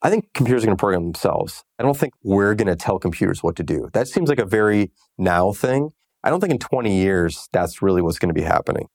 I think computers are going to program themselves. I don't think we're going to tell computers what to do. That seems like a very now thing. I don't think in 20 years that's really what's going to be happening.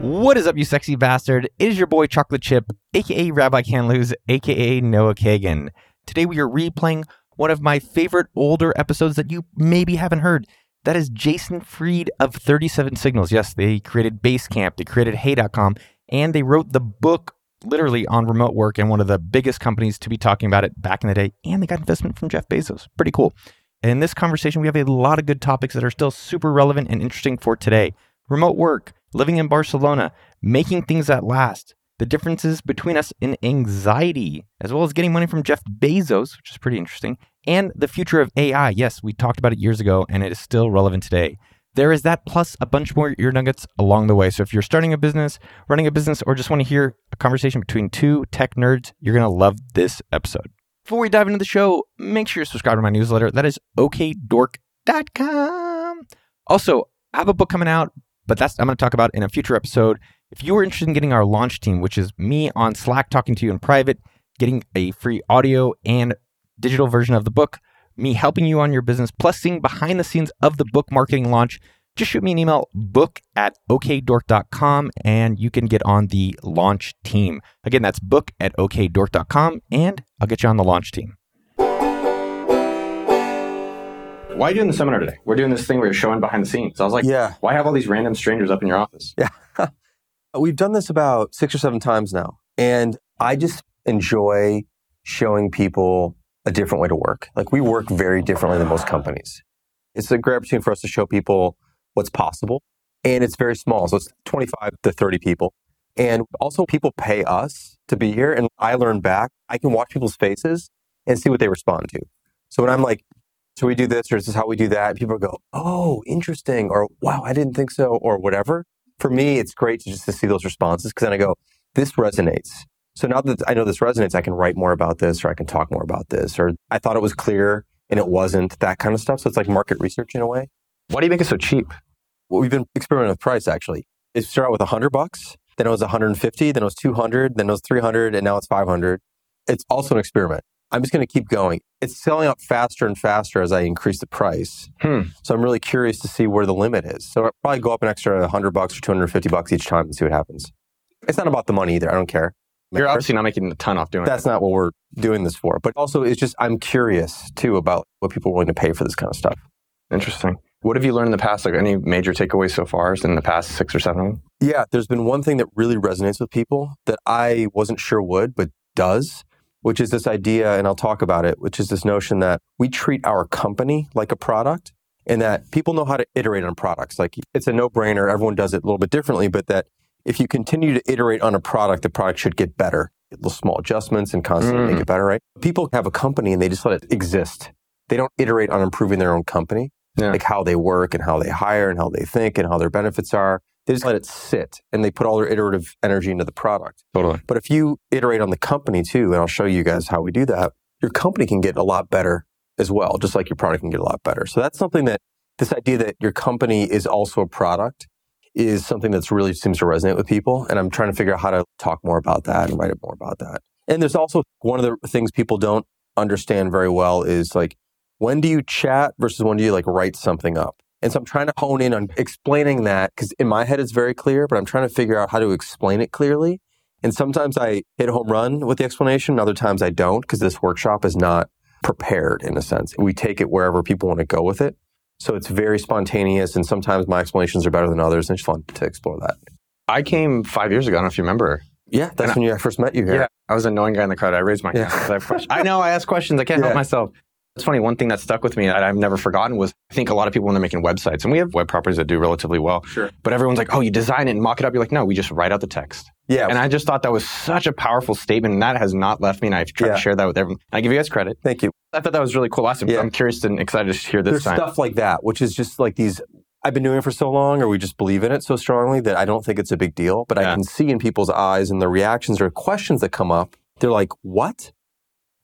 What is up, you sexy bastard? It is your boy Chocolate Chip, aka Rabbi Can't aka Noah Kagan. Today we are replaying one of my favorite older episodes that you maybe haven't heard. That is Jason Fried of 37 Signals. Yes, they created Basecamp, they created Hey.com, and they wrote the book literally on remote work and one of the biggest companies to be talking about it back in the day. And they got investment from Jeff Bezos. Pretty cool. In this conversation, we have a lot of good topics that are still super relevant and interesting for today remote work, living in Barcelona, making things that last, the differences between us in anxiety, as well as getting money from Jeff Bezos, which is pretty interesting, and the future of AI. Yes, we talked about it years ago and it is still relevant today. There is that plus a bunch more ear nuggets along the way. So if you're starting a business, running a business, or just want to hear a conversation between two tech nerds, you're going to love this episode. Before we dive into the show, make sure you subscribe to my newsletter. That is okdork.com. Also, I have a book coming out, but that's I'm going to talk about in a future episode. If you are interested in getting our launch team, which is me on Slack talking to you in private, getting a free audio and digital version of the book, me helping you on your business, plus seeing behind the scenes of the book marketing launch, just shoot me an email, book at okdork.com, and you can get on the launch team. Again, that's book at okdork.com, and I'll get you on the launch team. Why are you doing the seminar today? We're doing this thing where you're showing behind the scenes. I was like, Yeah. why have all these random strangers up in your office? Yeah. We've done this about six or seven times now. And I just enjoy showing people a different way to work. Like we work very differently than most companies. It's a great opportunity for us to show people what's possible. And it's very small. So it's 25 to 30 people. And also people pay us to be here. And I learn back. I can watch people's faces and see what they respond to. So when I'm like, so we do this or is this how we do that? People go, oh, interesting. Or wow, I didn't think so. Or whatever. For me, it's great to just to see those responses because then I go, this resonates. So now that I know this resonates, I can write more about this or I can talk more about this or I thought it was clear and it wasn't, that kind of stuff. So it's like market research in a way. Why do you make it so cheap? Well, we've been experimenting with price actually. It started out with 100 bucks, then it was 150, then it was 200, then it was 300, and now it's 500. It's also an experiment. I'm just going to keep going. It's selling out faster and faster as I increase the price. Hmm. So I'm really curious to see where the limit is. So I'll probably go up an extra 100 bucks or 250 bucks each time and see what happens. It's not about the money either. I don't care. You're obviously not making a ton off doing it. That's not what we're doing this for. But also, it's just I'm curious too about what people are willing to pay for this kind of stuff. Interesting. What have you learned in the past? Like any major takeaways so far in the past six or seven? Yeah, there's been one thing that really resonates with people that I wasn't sure would, but does, which is this idea, and I'll talk about it, which is this notion that we treat our company like a product and that people know how to iterate on products. Like it's a no brainer. Everyone does it a little bit differently, but that if you continue to iterate on a product, the product should get better. Little small adjustments and constantly make Mm. it better, right? People have a company and they just let it exist. They don't iterate on improving their own company, Yeah. like how they work and how they hire and how they think and how their benefits are. They just let it sit and they put all their iterative energy into the product. Totally. But if you iterate on the company too, and I'll show you guys how we do that, your company can get a lot better as well, just like your product can get a lot better. So that's something that this idea that your company is also a product is something that's really seems to resonate with people. And I'm trying to figure out how to talk more about that and write more about that. And there's also one of the things people don't understand very well is like, when do you chat versus when do you like write something up? And so I'm trying to hone in on explaining that because in my head it's very clear, but I'm trying to figure out how to explain it clearly. And sometimes I hit a home run with the explanation, other times I don't because this workshop is not prepared in a sense. We take it wherever people want to go with it. So it's very spontaneous, and sometimes my explanations are better than others, and it's fun to explore that. I came five years ago. I don't know if you remember. Yeah, that's And when you, I first met you here. Yeah. I was an annoying guy in the crowd. I raised my Yeah. hand. I. I know I ask questions. I can't Yeah. help myself. It's funny. One thing that stuck with me that I've never forgotten was I think a lot of people when they're making websites, and we have web properties that do relatively well, Sure. but everyone's like, oh, you design it and mock it up. You're like, no, we just write out the text. Yeah. And I just thought that was such a powerful statement, and that has not left me. And I've tried Yeah. to share that with everyone. I give you guys credit. Thank you. I thought that was really cool. Awesome. Yeah. I'm curious and excited to hear this There's time. stuff like that, which is just like these. I've been doing it for so long, or we just believe in it so strongly that I don't think it's a big deal. But I can see in people's eyes and the reactions or questions that come up. They're like, "What?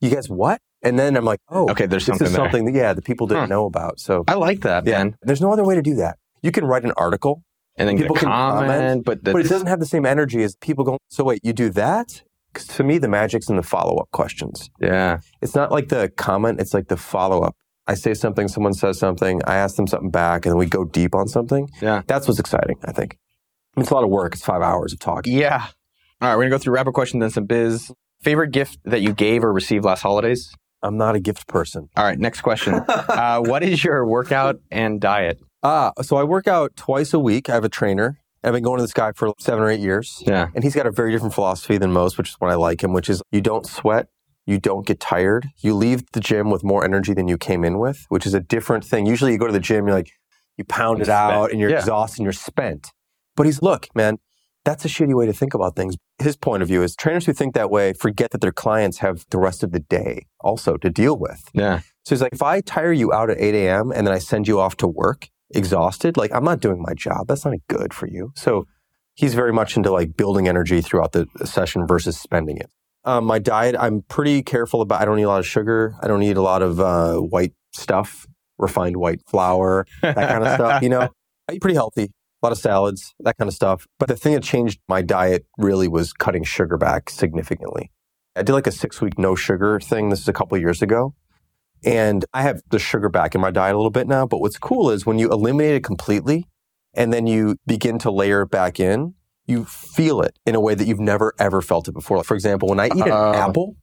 You guys what?" And then I'm like, "Oh, Okay, there's this something is there. something that yeah, the people didn't Huh. know about." So I like that, yeah, man. there's no other way to do that. You can write an article, And then People can comment, comment, but, but it doesn't have the same energy as people going. So wait, you do that? 'Cause to me, the magic's in the follow up questions. Yeah. It's not like the comment, it's like the follow up. I say something, someone says something, I ask them something back, and then we go deep on something. Yeah. That's what's exciting, I think. It's a lot of work. It's five hours of talking. Yeah. All right, we're gonna go through rapid questions then some biz. Favorite gift that you gave or received last holidays? I'm not a gift person. All right, next question. uh, what is your workout and diet? Ah, so I work out twice a week. I have a trainer. I've been going to this guy for seven or eight years. Yeah. And he's got a very different philosophy than most, which is what I like him, which is you don't sweat, you don't get tired. You leave the gym with more energy than you came in with, which is a different thing. Usually you go to the gym, you're like, you pound I'm it out and you're Yeah. exhausted and you're spent. But he's, look, man, that's a shitty way to think about things. His point of view is trainers who think that way forget that their clients have the rest of the day also to deal with. Yeah. So he's like, if I tire you out at 8 a.m. and then I send you off to work exhausted, like I'm not doing my job. That's not good for you. So he's very much into like building energy throughout the session versus spending it. Um, my diet, I'm pretty careful about. I don't eat a lot of sugar. I don't eat a lot of uh, white stuff, refined white flour, that kind of stuff. You know, I eat pretty healthy. A lot of salads, that kind of stuff. But the thing that changed my diet really was cutting sugar back significantly. I did like a six week no sugar thing. This is a couple years ago. And I have the sugar back in my diet a little bit now. But what's cool is when you eliminate it completely and then you begin to layer it back in, you feel it in a way that you've never ever felt it before. Like, for example, when I eat an Oh. apple,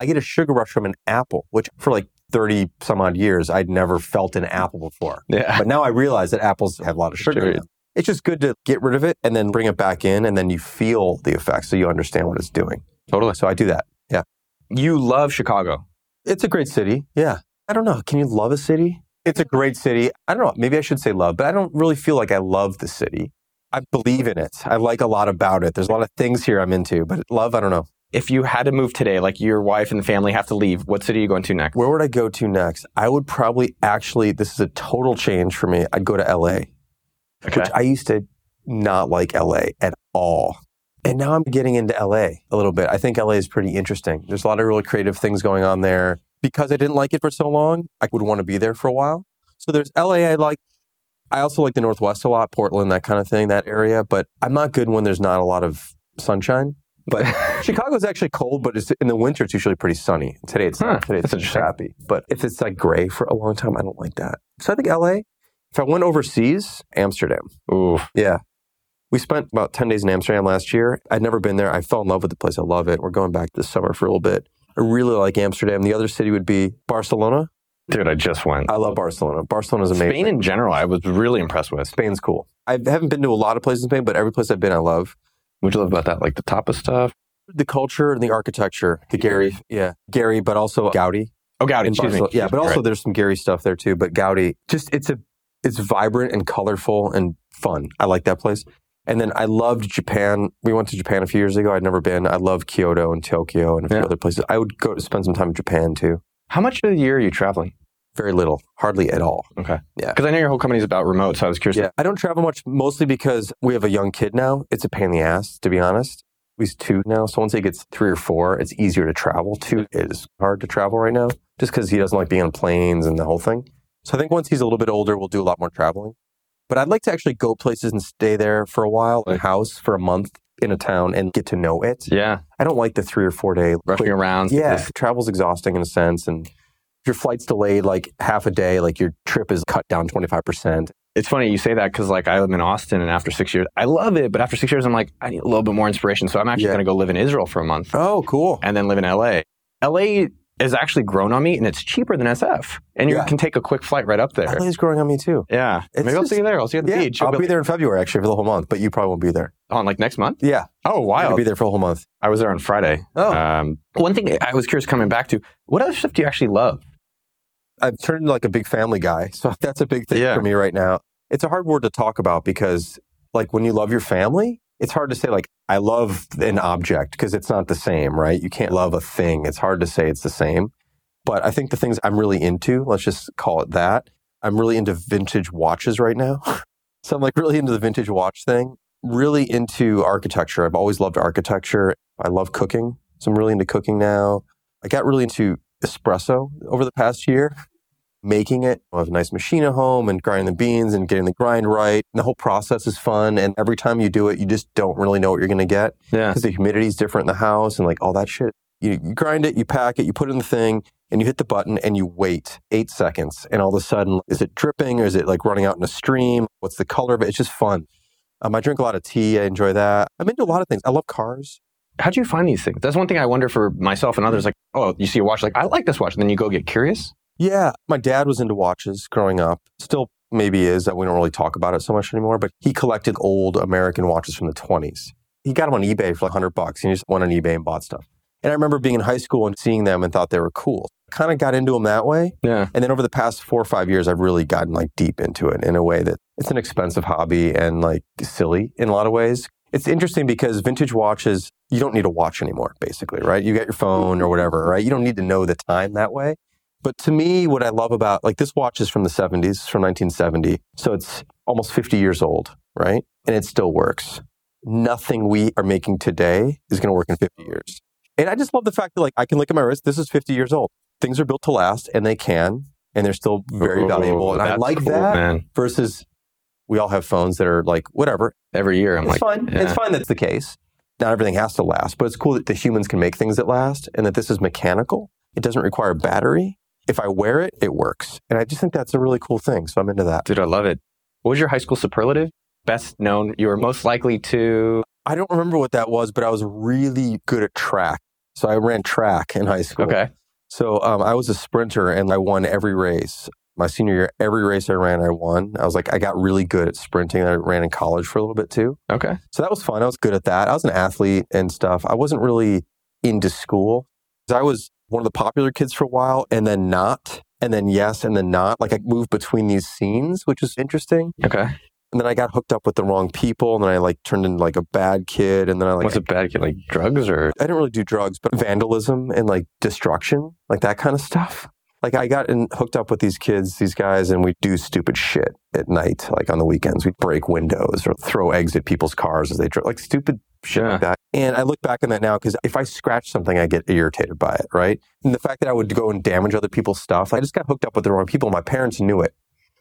I get a sugar rush from an apple, which for like 30 some odd years, I'd never felt an apple before. Yeah. But now I realize that apples have a lot of sugar. In Sugar. them. It's just good to get rid of it and then bring it back in, and then you feel the effects so you understand what it's doing. Totally. So I do that. Yeah. You love Chicago. It's a great city. Yeah. I don't know. Can you love a city? It's a great city. I don't know. Maybe I should say love, but I don't really feel like I love the city. I believe in it. I like a lot about it. There's a lot of things here I'm into, but love, I don't know. If you had to move today, like your wife and the family have to leave, what city are you going to next? Where would I go to next? I would probably actually, this is a total change for me. I'd go to LA, Okay. which I used to not like LA at all. And now I'm getting into LA a little bit. I think LA is pretty interesting. There's a lot of really creative things going on there. Because I didn't like it for so long, I would want to be there for a while. So there's LA I like. I also like the Northwest a lot, Portland, that kind of thing, that area. But I'm not good when there's not a lot of sunshine. But Chicago's actually cold, but it's, in the winter it's usually pretty sunny. Today it's Huh, not. Today it's crappy. But if it's like gray for a long time, I don't like that. So I think LA. If I went overseas, Amsterdam. Ooh. Yeah. We spent about 10 days in Amsterdam last year. I'd never been there. I fell in love with the place. I love it. We're going back this summer for a little bit. I really like Amsterdam. The other city would be Barcelona. Dude, I just went. I love Barcelona. Barcelona's amazing. Spain in general, I was really impressed with. Spain's cool. I haven't been to a lot of places in Spain, but every place I've been, I love. What'd you love about that? Like the tapas stuff? The culture and the architecture. The Gehry, yeah, Gehry, but also Gaudi. Oh, Gaudi, in excuse me. Yeah, but also Right. there's some Gehry stuff there too. But Gaudi, just it's a it's vibrant and colorful and fun. I like that place. And then I loved Japan. We went to Japan a few years ago. I'd never been. I love Kyoto and Tokyo and a few Yeah. other places. I would go to spend some time in Japan too. How much of the year are you traveling? Very little, hardly at all. Okay. Yeah. Because I know your whole company is about remote, so I was curious. Yeah, I don't travel much, mostly because we have a young kid now. It's a pain in the ass, to be honest. He's two now, so once he gets three or four, it's easier to travel. Two is hard to travel right now, just because he doesn't like being on planes and the whole thing. So I think once he's a little bit older, we'll do a lot more traveling. But I'd like to actually go places and stay there for a while, a house for a month in a town, and get to know it. Yeah. I don't like the three or four day Rushing around. yeah, travel's exhausting in a sense, and if your flight's delayed like half a day, like your trip is cut down twenty five percent. It's funny you say that because like I live in Austin and after six years, I love it. But after six years, I'm like, I need a little bit more inspiration. So I'm actually Yeah. going to go live in Israel for a month Oh, cool. and then live in LA. LA has actually grown on me and it's cheaper than SF. And you Yeah. can take a quick flight right up there. LA's growing on me too. Yeah. It's Maybe I'll see you there. I'll see you at the Yeah, beach. I'll You'll be there in February actually for the whole month, but you probably won't be there. on like next month. Yeah, Oh, wow. I'll be there for a whole month. I was there on Friday. Oh. Um, one thing I was curious coming back to, what other stuff do you actually love? I've turned into like a big family guy, so that's a big thing Yeah. for me right now. It's a hard word to talk about because, like, when you love your family, it's hard to say like I love an object because it's not the same, right? You can't love a thing. It's hard to say it's the same. But I think the things I'm really into, let's just call it that. I'm really into vintage watches right now. so I'm like really into the vintage watch thing. Really into architecture. I've always loved architecture. I love cooking. So I'm really into cooking now. I got really into espresso over the past year. Making it. I have a nice machine at home and grinding the beans and getting the grind right. And the whole process is fun. And every time you do it, you just don't really know what you're going to get Yeah. because the humidity is different in the house and like all that shit. You, you grind it, you pack it, you put it in the thing, and you hit the button and you wait eight seconds. And all of a sudden, is it dripping or is it like running out in a stream? What's the color of it? It's just fun. Um, I drink a lot of tea. I enjoy that. I'm into a lot of things. I love cars. How do you find these things? That's one thing I wonder for myself and others. Like, oh, you see a watch, like, I like this watch. And then you go get curious. Yeah, my dad was into watches growing up. Still maybe is that we don't really talk about it so much anymore, but he collected old American watches from the 20s. He got them on eBay for like 100 bucks. And he just went on eBay and bought stuff. And I remember being in high school and seeing them and thought they were cool. Kind of got into them that way. Yeah. And then over the past four or five years, I've really gotten like deep into it in a way that it's an expensive hobby and like silly in a lot of ways. It's interesting because vintage watches, you don't need a watch anymore, basically, right? You get your phone or whatever, right? You don't need to know the time that way. But to me, what I love about like this watch is from the 70s, from 1970. So it's almost 50 years old, right? And it still works. Nothing we are making today is going to work in 50 years. And I just love the fact that like I can look at my wrist, this is 50 years old. Things are built to last and they can, and they're still very Oh, valuable. And I like cool, that man. versus we all have phones that are like whatever. Every year, I'm it's like, fine. yeah. It's fine that's the case. Not everything has to last, but it's cool that the humans can make things that last and that this is mechanical. It doesn't require battery. If I wear it, it works. And I just think that's a really cool thing. So I'm into that. dude, I love it. What was your high school superlative? Best known, you were most likely to. I don't remember what that was, but I was really good at track. So I ran track in high school. Okay. So um, I was a sprinter and I won every race. My senior year, every race I ran, I won. I was like, I got really good at sprinting. I ran in college for a little bit too. Okay. So that was fun. I was good at that. I was an athlete and stuff. I wasn't really into school. I was one of the popular kids for a while and then not, and then yes, and then not. Like I moved between these scenes, which was interesting. Okay. And then I got hooked up with the wrong people and then I like turned into like a bad kid. And then I like, What's a bad kid? Like drugs or? I didn't really do drugs, but vandalism and like destruction, like that kind of stuff. Like I got in, hooked up with these kids, these guys, and we do stupid shit at night. Like on the weekends, we'd break windows or throw eggs at people's cars as they drove, like stupid shit Yeah. like that. And I look back on that now because if I scratch something, I get irritated by it, right? And the fact that I would go and damage other people's stuff, I just got hooked up with the wrong people. My parents knew it.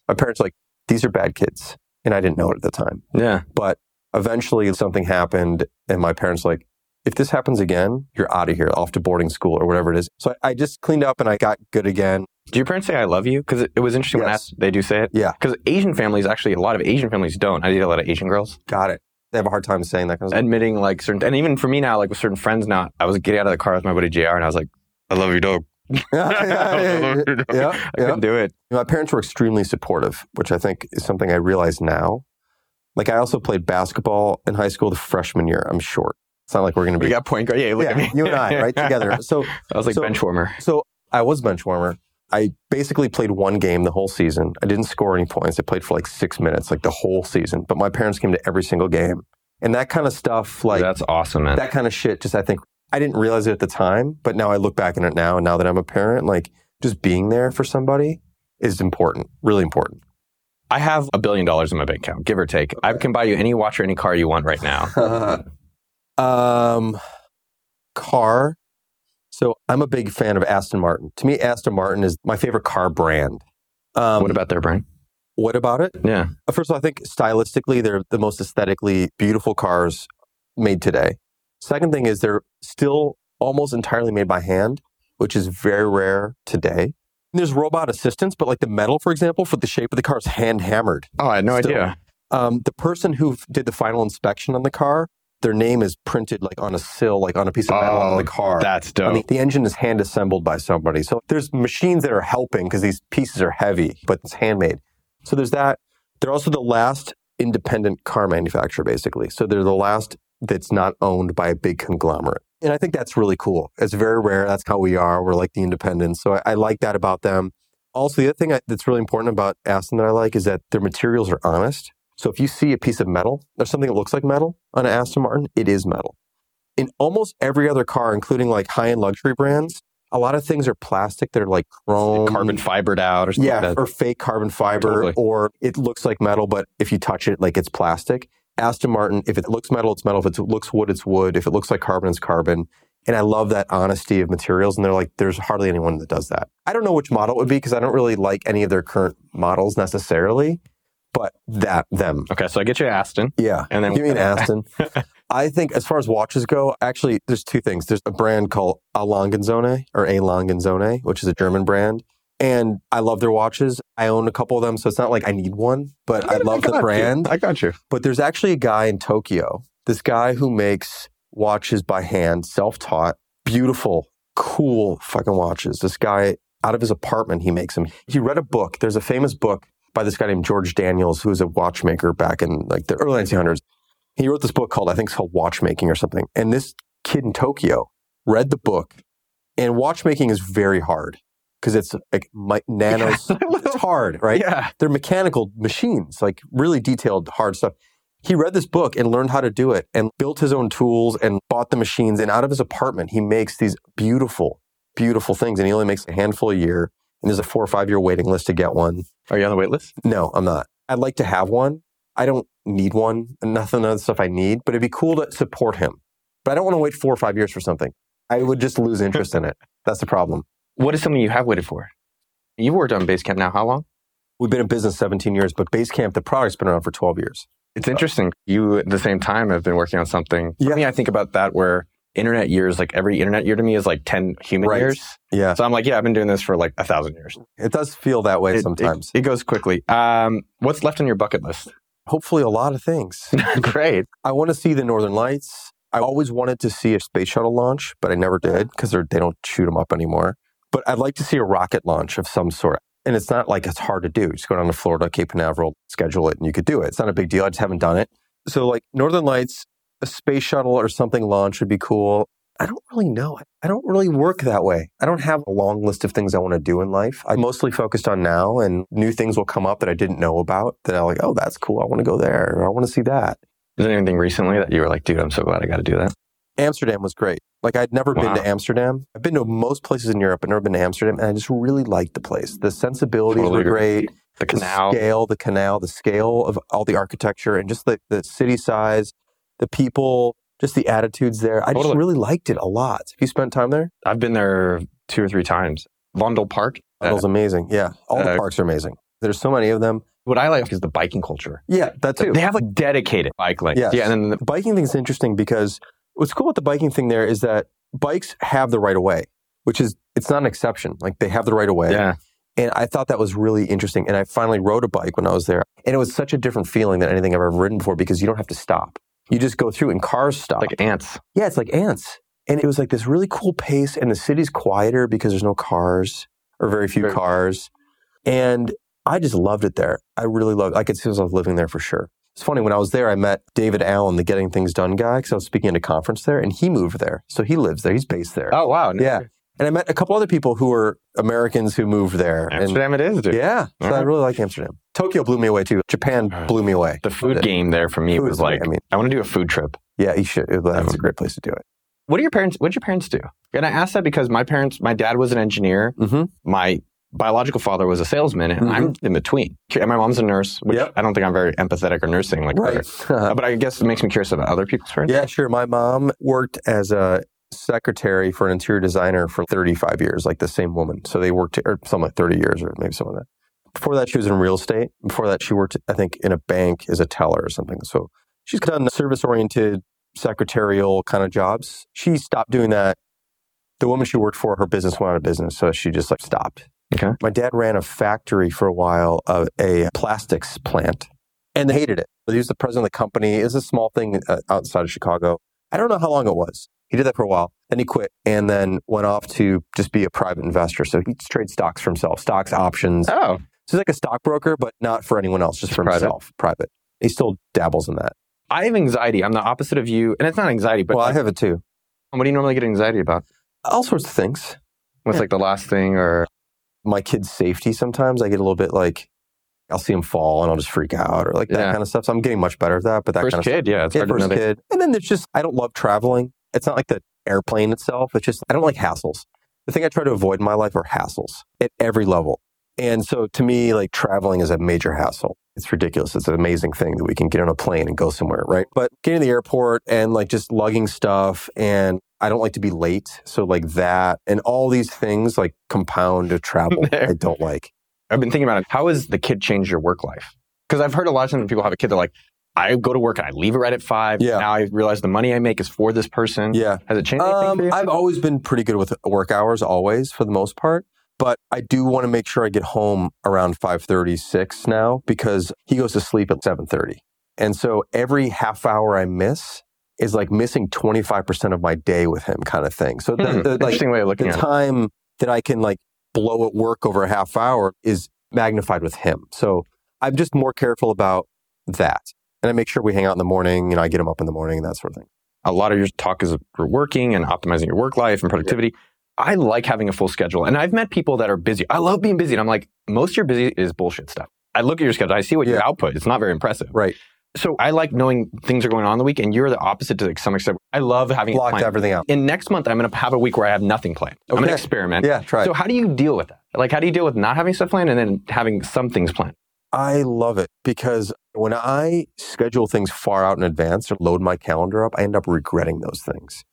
My parents like, these are bad kids, and I didn't know it at the time. Yeah. But eventually something happened, and my parents like, if this happens again, you're out of here, off to boarding school or whatever it is. So I, I just cleaned up and I got good again. Do your parents say "I love you"? Because it, it was interesting when I asked. They do say it. Yeah. Because Asian families, actually, a lot of Asian families don't. I date a lot of Asian girls Got it. They have a hard time saying that kind of stuff. admitting like certain, and even for me now, like with certain friends now, I was getting out of the car with my buddy Jr. and I was like, "I love your dog." yeah, yeah, I yeah, love your dog. yeah, I yeah. couldn't do it. My parents were extremely supportive, which I think is something I realize now. Like I also played basketball in high school the freshman year. I'm short. It's not like we're going to We be. got point guard. Yeah, look yeah, at me. you and I, right together. So I was like So- bench warmer. So I was bench warmer. I basically played one game the whole season. I didn't score any points. I played for like six minutes, like the whole season. But my parents came to every single game. And that kind of stuff, like That's awesome, man. that kind of shit, just I think I didn't realize it at the time. But now I look back on it now. And now that I'm a parent, like just being there for somebody is important, really important. I have a billion dollars in my bank account, give or take. I can buy you any watch or any car you want right now. um, car. So I'm a big fan of Aston Martin. To me, Aston Martin is my favorite car brand. Um, what about their brand? what about it? Yeah. Uh, First of all, I think stylistically, they're the most aesthetically beautiful cars made today. Second thing is they're still almost entirely made by hand, which is very rare today. And there's robot assistance, but like the metal, for example, for the shape of the car is hand hammered. Oh, I had no Still. idea. Um, the person who did the final inspection on the car, their name is printed like on a sill, like on a piece of metal Oh, on the oh, car. That's I dope. mean, the engine is hand assembled by somebody. So there's machines that are helping because these pieces are heavy, but it's handmade. So there's that. They're also the last independent car manufacturer, basically. So they're the last that's not owned by a big conglomerate. And I think that's really cool. It's very rare. That's how we are. We're like the independents. So I, I like that about them. Also, the other thing I, that's really important about Aston that I like is that their materials are honest. So if you see a piece of metal or something that looks like metal on an Aston Martin, it is metal. In almost every other car, including like high end luxury brands, a lot of things are plastic that are like chrome, Carbon fibered out or something yeah, like that. or fake carbon fiber, Totally. or it looks like metal, but if you touch it, like it's plastic. Aston Martin, if it looks metal, it's metal. If it looks wood, it's wood. If it looks like carbon, it's carbon. And I love that honesty of materials. And they're like, there's hardly anyone that does that. I don't know which model it would be because I don't really like any of their current models necessarily, but that, them. Okay, so I get you Aston. Yeah. And then Give me an Aston. I think as far as watches go, actually, there's two things. There's a brand called A. Lange or A. Lange & Söhne, which is a German brand. And I love their watches. I own a couple of them, so it's not like I need one, but I love the got you. brand. I got you. But there's actually a guy in Tokyo, this guy who makes watches by hand, self taught, beautiful, cool fucking watches. This guy, out of his apartment, he makes them. He read a book. There's a famous book by this guy named George Daniels, who was a watchmaker back in like the early 1900s. He wrote this book called, I think it's called Watchmaking or something. And this kid in Tokyo read the book, and watchmaking is very hard because it's like mi- nanos. it's hard, right? Yeah. they're mechanical machines, like really detailed, hard stuff. He read this book and learned how to do it and built his own tools and bought the machines. And out of his apartment, he makes these beautiful, beautiful things. And he only makes a handful a year. And there's a four or five year waiting list to get one. Are you on the wait list? No, I'm not. I'd like to have one. I don't need one. Nothing of the stuff I need, but it'd be cool to support him. But I don't want to wait four or five years for something. I would just lose interest in it. That's the problem. What is something you have waited for? You've worked on Basecamp now. How long? We've been in business 17 years, but Basecamp, the product's been around for 12 years. It's interesting. You at the same time have been working on something. For Yeah. me, I think about that where internet years, like every internet year to me is like 10 human Right. years. Yeah. So I'm like, yeah, I've been doing this for like a thousand years. It does feel that way It- it- sometimes. It, goes quickly. Um, what's left on your bucket list? Hopefully, a lot of things. Great. I want to see the Northern Lights. I always wanted to see a space shuttle launch, but I never did because they don't shoot them up anymore. But I'd like to see a rocket launch of some sort. And it's not like it's hard to do. Just go down to Florida, Cape Canaveral, schedule it, and you could do it. It's not a big deal. I just haven't done it. So, like Northern Lights, a space shuttle or something launch would be cool. I don't really know. I don't really work that way. I don't have a long list of things I want to do in life. I'm mostly focused on now, and new things will come up that I didn't know about that I'm like, oh, that's cool. I want to go there. Or I want to see that. Is there anything recently that you were like, dude, I'm so glad I got to do that? Amsterdam was great. Like I'd never been to Amsterdam. I've been to most places in Europe, but never been to Amsterdam, and I just really liked the place. The sensibilities Totally were great. The canal. The scale, the canal, the scale of all the architecture, and just the the city size, the people, just the attitudes there. I just really liked it a lot. Have you spent time there? I've been there two or three times. Vondel Park. That Uh, was amazing. Yeah, all the uh, parks are amazing. There's so many of them. what I like is the biking culture. Yeah, that too. They have like dedicated bike lanes. Yes. Yeah, and then the, The biking thing is interesting because what's cool about the biking thing there is that bikes have the right of way, which is it's not an exception. Like they have the right of way. yeah, And I thought that was really interesting. And I finally rode a bike when I was there. And it was such a different feeling than anything I've ever ridden before because you don't have to stop. You just go through and cars stop. like ants. yeah, it's like ants. And it was like this really cool pace. And the city's quieter because there's no cars or very few Very- cars. And I just loved it there. I really loved I could see myself living there for sure. It's funny, when I was there, I met David Allen, the Getting Things Done guy, because I was speaking at a conference there, and he moved there. So he lives there. He's based there. Oh wow, Yeah. And I met a couple other people who were Americans who moved there. And Amsterdam it is, dude. yeah, so I really like Amsterdam. Tokyo blew me away too. Japan blew me away. The food game there for me food was like, I mean, I want to do a food trip. yeah, you should. That's Um, a great place to do it. What do your parents? What did your parents do? And I asked that because my parents, my dad was an engineer. Mm-hmm. My biological father was a salesman, and I'm in between. And my mom's a nurse, which Yep. I don't think I'm very empathetic or nursing like Right. her. But I guess it makes me curious about other people's parents. yeah, sure. My mom worked as a secretary for an interior designer for 35 years, like the same woman. So they worked, or something like 30 years, or maybe something like that. Before that, she was in real estate. Before that, she worked, I think, in a bank as a teller or something. So she's done service oriented, secretarial kind of jobs. She stopped doing that. The woman she worked for, her business went out of business. So she just like stopped. Okay. My dad ran a factory for a while of a plastics plant and they hated it. He was the president of the company. It was a small thing uh, outside of Chicago. I don't know how long it was. He did that for a while. Then he quit and then went off to just be a private investor. So he trades stocks for himself, stocks, options. Oh. So he's like a stockbroker, but not for anyone else, just for Private. himself, private. He still dabbles in that. I have anxiety. I'm the opposite of you, and it's not anxiety, but well, I have it too. what do you normally get anxiety about? All sorts of things. What's Yeah. like the last thing, or My kid's safety sometimes, I get a little bit like, I'll see him fall and I'll just freak out or like that Yeah. kind of stuff. So I'm getting much better at that. But that first kind of kid? Yeah, it's yeah, hard to know first kid. And then there's just, I don't love traveling. It's not like the airplane itself. It's just, I don't like hassles. The thing I try to avoid in my life are hassles at every level. And so to me, like traveling is a major hassle. It's ridiculous. It's an amazing thing that we can get on a plane and go somewhere, right? But getting to the airport and like just lugging stuff and I don't like to be late. So like that and all these things like compound to travel. I don't like. I've been thinking about it. How has the kid changed your work life? Because I've heard a lot of times when people have a kid, they're like, I go to work and I leave it right at five. Yeah. Now I realize the money I make is for this person. Yeah. Has it changed Um? I've always been pretty good with work hours, always for the most part. But I do want to make sure I get home around 5:36 now because he goes to sleep at 7:30. And so every half hour I miss is like missing 25% of my day with him kind of thing. So the, Hmm, the, like Interesting way of looking the at it. time that I can like blow at work over a half hour is magnified with him. So I'm just more careful about that. And I make sure we hang out in the morning and I get them up in the morning and that sort of thing. a lot of your talk is for working and optimizing your work life and productivity. I like having a full schedule. And I've met people that are busy. I love being busy. And I'm like, most of your busy is bullshit stuff. I look at your schedule. I see what your output. It's not very impressive. Right. So I like knowing things are going on in the week. And you're the opposite to some extent. I love having Blocked everything out. In next month, I'm going to have a week where I have nothing planned. I'm going to experiment. Yeah, try it. So how do you deal with that? Like, how do you deal with not having stuff planned and then having some things planned? I love it because when I schedule things far out in advance or load my calendar up, I end up regretting those things.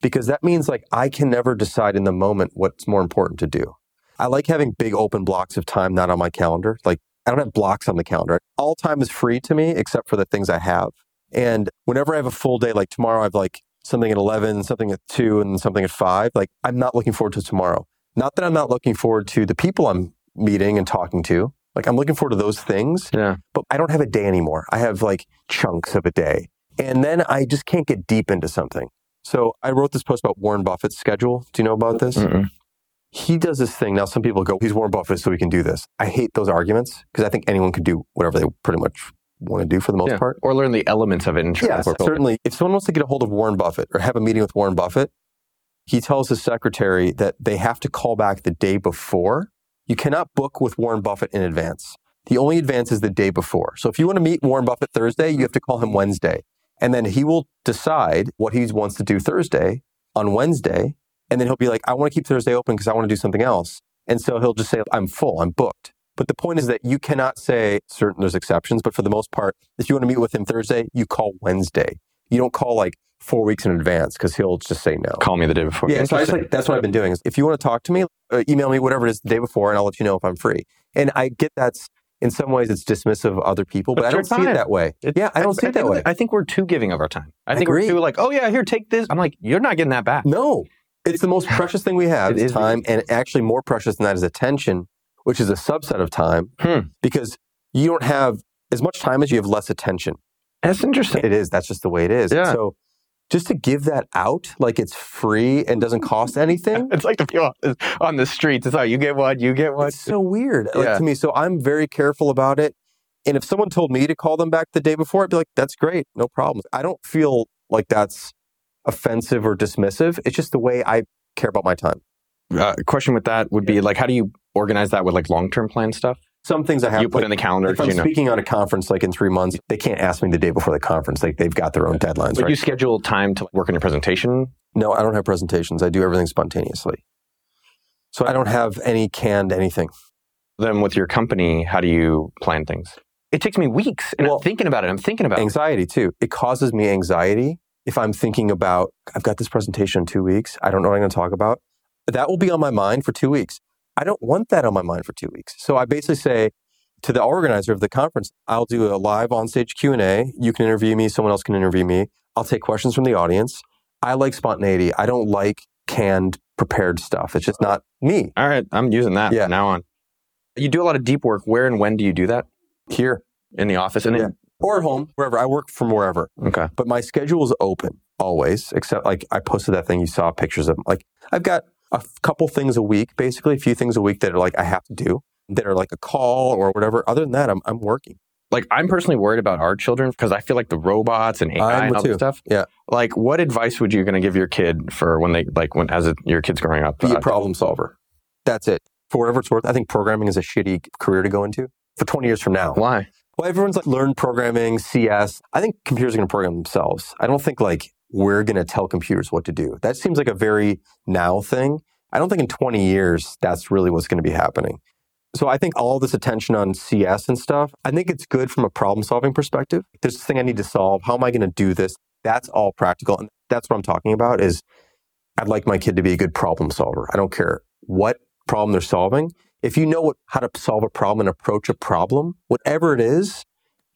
Because that means like I can never decide in the moment what's more important to do. I like having big open blocks of time not on my calendar. Like I don't have blocks on the calendar. All time is free to me except for the things I have. And whenever I have a full day, like tomorrow, I have like something at 11, something at 2, and something at 5. Like I'm not looking forward to tomorrow. Not that I'm not looking forward to the people I'm meeting and talking to. Like I'm looking forward to those things Yeah. but I don't have a day anymore. I have like chunks of a day. And then I just can't get deep into something. So I wrote this post about Warren Buffett's schedule. Do you know about this? Mm-mm. He does this thing. Now, some people go, he's Warren Buffett, so he can do this. I hate those arguments because I think anyone can do whatever they pretty much want to do for the most Yeah. part. Or learn the elements of it and try Yes, certainly. If someone wants to get a hold of Warren Buffett or have a meeting with Warren Buffett, he tells his secretary that they have to call back the day before. You cannot book with Warren Buffett in advance. The only advance is the day before. So if you want to meet Warren Buffett Thursday, you have to call him Wednesday. And then he will decide what he wants to do Thursday on Wednesday. And then he'll be like, I want to keep Thursday open because I want to do something else. And so he'll just say, I'm full, I'm booked. But the point is that you cannot say certain, there's exceptions, but for the most part, if you want to meet with him Thursday, you call Wednesday. You don't call like four weeks in advance because he'll just say no. Call me the day before. Yeah, so I just like that's what I've been doing. Is if you want to talk to me, uh, email me whatever it is the day before, and I'll let you know if I'm free. And I get that's in some ways it's dismissive of other people, but But I don't see it that way. It- yeah, I don't see it that way. I think we're too giving of our time. I I think we're too like, oh yeah, here, take this. I'm like, you're not getting that back. No, it's the most precious thing we have is. time, and actually more precious than that is attention, which is a subset of time Hmm. because you don't have as much time as you have less attention. That's interesting. It is. That's just the way it is. Yeah. So just to give that out like it's free and doesn't cost anything. It's like the people on the streets. It's like you get one, you get one. It's so weird like, Yeah. to me. So I'm very careful about it. And if someone told me to call them back the day before, I'd be like, that's great. No problem. I don't feel like that's offensive or dismissive. It's just the way I care about my time. Uh, question with that would be like, how do you organize that with like long term plan stuff? Some things I have to you put like, in the calendar. if I'm you know. speaking on a conference like in three months, they can't ask me the day before the conference. Like they've got their own deadlines. Would Right? you schedule time to work on your presentation? no, I don't have presentations. I do everything spontaneously. So I don't have any canned anything. Then with your company, how do you plan things? It takes me weeks, and Well- I'm thinking about it. I'm thinking about it. anxiety too. It causes me anxiety if I'm thinking about, I've got this presentation in two weeks. I don't know what I'm going to talk about. That will be on my mind for two weeks. I don't want that on my mind for two weeks. So I basically say to the organizer of the conference, I'll do a live onstage Q&A. You can interview me. Someone else can interview me. I'll take questions from the audience. I like spontaneity. I don't like canned, prepared stuff. It's just not me All right, I'm using that Yeah. from now on. You do a lot of deep work. Where and when do you do that? here In the office, and then or at home, wherever. I work from wherever. okay. but my schedule is open always except like i posted that thing you saw pictures of like i've got a couple things a week basically a few things a week that are like i have to do that are like a call or whatever other than that i'm, I'm working Like I'm personally worried about our children because I feel like the robots and AI I'm and all too. stuff. Yeah. Like, what advice would you going to give your kid for when they like when as a, your kid's growing up? be Uh, a problem solver that's it for whatever it's worth i think programming is a shitty career to go into for 20 years from now why? well everyone's like learned programming cs i think computers are going to program themselves i don't think like we're going to tell computers what to do that seems like a very now thing i don't think in 20 years that's really what's going to be happening So I think all this attention on CS and stuff, I think it's good from a problem solving perspective. There's this thing I need to solve. How am I going to do this? That's all practical. And that's what I'm talking about is I'd like my kid to be a good problem solver. I don't care what problem they're solving. If you know what, how to solve a problem and approach a problem, whatever it is,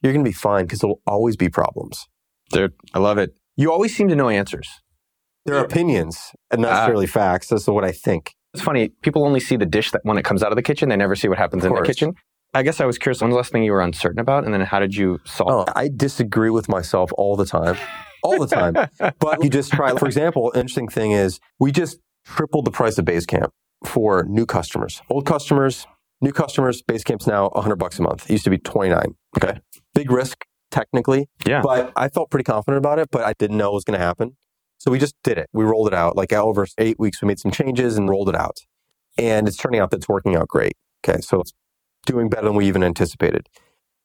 you're going to be fine because there will always be problems. Dude, I love it. You always seem to know answers. They're opinions and not Ah. necessarily facts. That's what I think. It's funny. People only see the dish that when it comes out of the kitchen. They never see what happens in the kitchen. I guess I was curious. One last thing you were uncertain about, and then how did you solve? Oh, I disagree with myself all the time. All the time. but you just try. For example, interesting thing is we just tripled the price of Basecamp for new customers. Old customers, new customers, Basecamp's now 100 bucks a month. It used to be 29. Okay. Big risk technically, Yeah. but I felt pretty confident about it, but I didn't know it was going to happen. So we just did it. We rolled it out. Like over eight weeks, we made some changes and rolled it out. And it's turning out that it's working out great. Okay. So it's doing better than we even anticipated.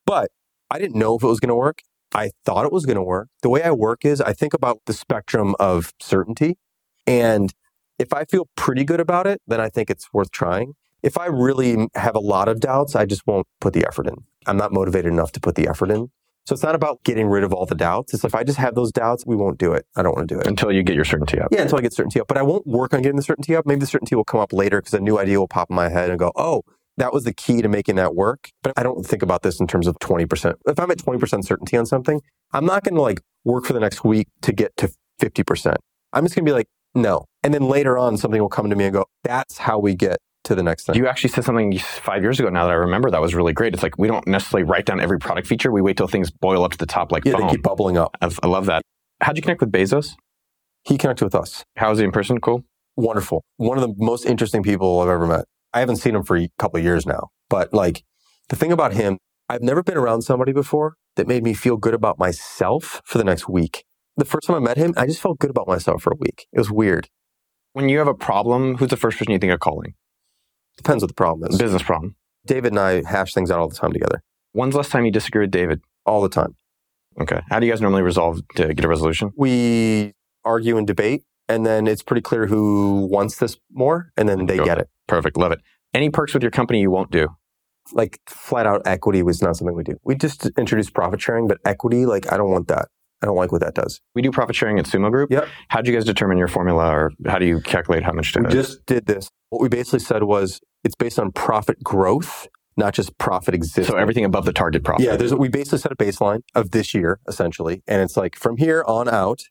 But I didn't know if it was going to work. I thought it was going to work. The way I work is I think about the spectrum of certainty. And if I feel pretty good about it, then I think it's worth trying. If I really have a lot of doubts, I just won't put the effort in. I'm not motivated enough to put the effort in. So it's not about getting rid of all the doubts. It's if I just have those doubts, we won't do it. I don't want to do it. Until you get your certainty up. Yeah, until I get certainty up. But I won't work on getting the certainty up. Maybe the certainty will come up later because a new idea will pop in my head and go, oh, that was the key to making that work. But I don't think about this in terms of 20%. If I'm at 20% certainty on something, I'm not going to like work for the next week to get to 50%. I'm just going to be like, no. And then later on, something will come to me and go, that's how we get to the next thing. You actually said something five years ago now that I remember that was really great. It's like we don't necessarily write down every product feature. We wait till things boil up to the top like yeah, foam. they keep bubbling up. I I love that. How'd you connect with Bezos? He connected with us. How was he in person? Cool. Wonderful. One of the most interesting people I've ever met. I haven't seen him for a couple of years now, but like the thing about him, I've never been around somebody before that made me feel good about myself for the next week. The first time I met him, I just felt good about myself for a week. It was weird. When you have a problem, who's the first person you think of calling? Depends what the problem is. Business problem. David and I hash things out all the time together, When's the last time you disagree with David? all the time. Okay. How do you guys normally resolve to get a resolution? We argue and debate, and then it's pretty clear who wants this more, and then they Go. get it. Perfect. Love it. Any perks with your company you won't do? Like flat out equity was not something we do. We just introduced profit sharing, but equity, like I don't want that. I don't like what that does. We do profit sharing at Sumo Group. Yep. How do you guys determine your formula or how do you calculate how much to We just did this. What we basically said was it's based on profit growth, not just profit existence. So everything above the target profit. Yeah, there's we basically set a baseline of this year essentially, and it's like from here on out,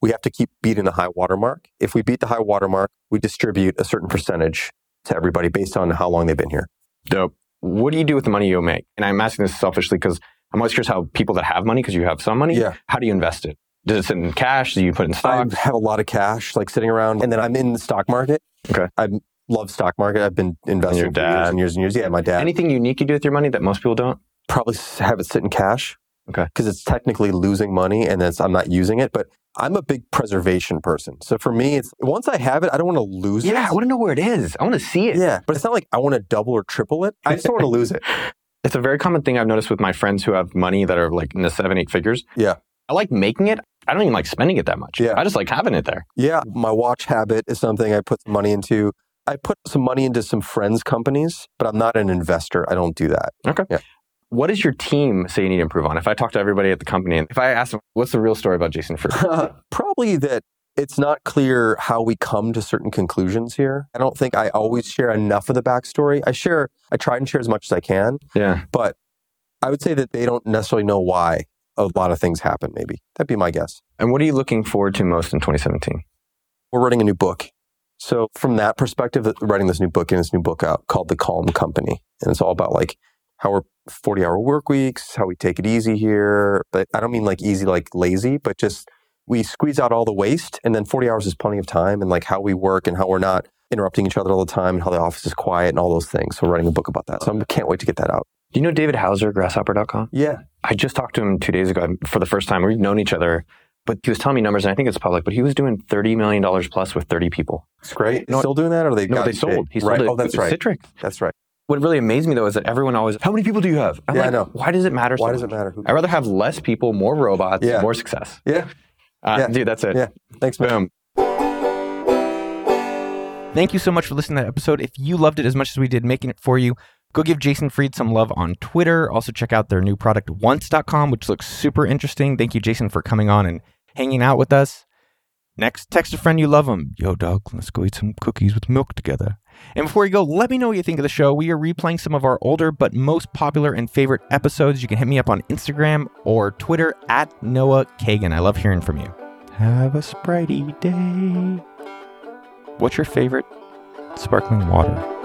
we have to keep beating the high water mark. If we beat the high water mark, we distribute a certain percentage to everybody based on how long they've been here. Dope. What do you do with the money you make? And I'm asking this selfishly because I'm always curious how people that have money, because you have some money, Yeah. how do you invest it? Does it sit in cash? Do you put it in stocks? I have a lot of cash like sitting around, and then I'm in the stock market. Okay. I love stock market. I've been investing your for years and years and years. Yeah, my dad. Anything unique you do with your money that most people don't? probably have it sit in cash. Okay. Because it's technically losing money and it's, I'm not using it, but I'm a big preservation person. So for me, it's once I have it, I don't want to lose it. Yeah, I want to know where it is. I want to see it. Yeah, but it's not like I want to double or triple it. I just don't want to lose it. It's a very common thing I've noticed with my friends who have money that are like in the seven, eight figures. Yeah. I like making it. I don't even like spending it that much. Yeah. I just like having it there. Yeah, my watch habit is something I put some money into. I put some money into some friends' companies, but I'm not an investor. I don't do that. Okay. Yeah. What does your team say you need to improve on? If I talk to everybody at the company and if I ask them, what's the real story about Jason Fried? Probably that it's not clear how we come to certain conclusions here. I don't think I always share enough of the backstory. I share, I try and share as much as I can, yeah. but I would say that they don't necessarily know why a lot of things happen, maybe. That'd be my guess. And what are you looking forward to most in 2017? We're writing a new book. So, from that perspective, uh, writing this new book and this new book out called The Calm Company. And it's all about like how we're 40 hour work weeks, how we take it easy here. But I don't mean like easy, like lazy, but just we squeeze out all the waste. And then 40 hours is plenty of time. And like how we work and how we're not interrupting each other all the time and how the office is quiet and all those things. So, we're writing a book about that. So, I can't wait to get that out. Do you know David Hauser, grasshopper.com? Yeah. I just talked to him two days ago for the first time. We've known each other, but he was telling me numbers, and I think it's public, but he was doing $30 million plus with 30 people. It's great. No, Still doing that or they No, they sold. big? He sold right. it. Oh, that's right. Citrix. That's right. What really amazed me though is that everyone always, how many people do you have? I'm Yeah, I know. Why does it matter? Why so does it matter? Who- I'd rather have less people, more robots, Yeah. more success. Yeah. Uh, Yeah. Dude, that's it. Yeah. Thanks, man. Boom. Thank you so much for listening to that episode. If you loved it as much as we did making it for you, go give Jason Fried some love on Twitter. Also, check out their new product, once.com, which looks super interesting. Thank you, Jason, for coming on and hanging out with us. Next, text a friend you love them. Yo, dog, let's go eat some cookies with milk together. And before you go, let me know what you think of the show. We are replaying some of our older but most popular and favorite episodes. You can hit me up on Instagram or Twitter at Noah Kagan. I love hearing from you. Have a spritey day. What's your favorite sparkling water?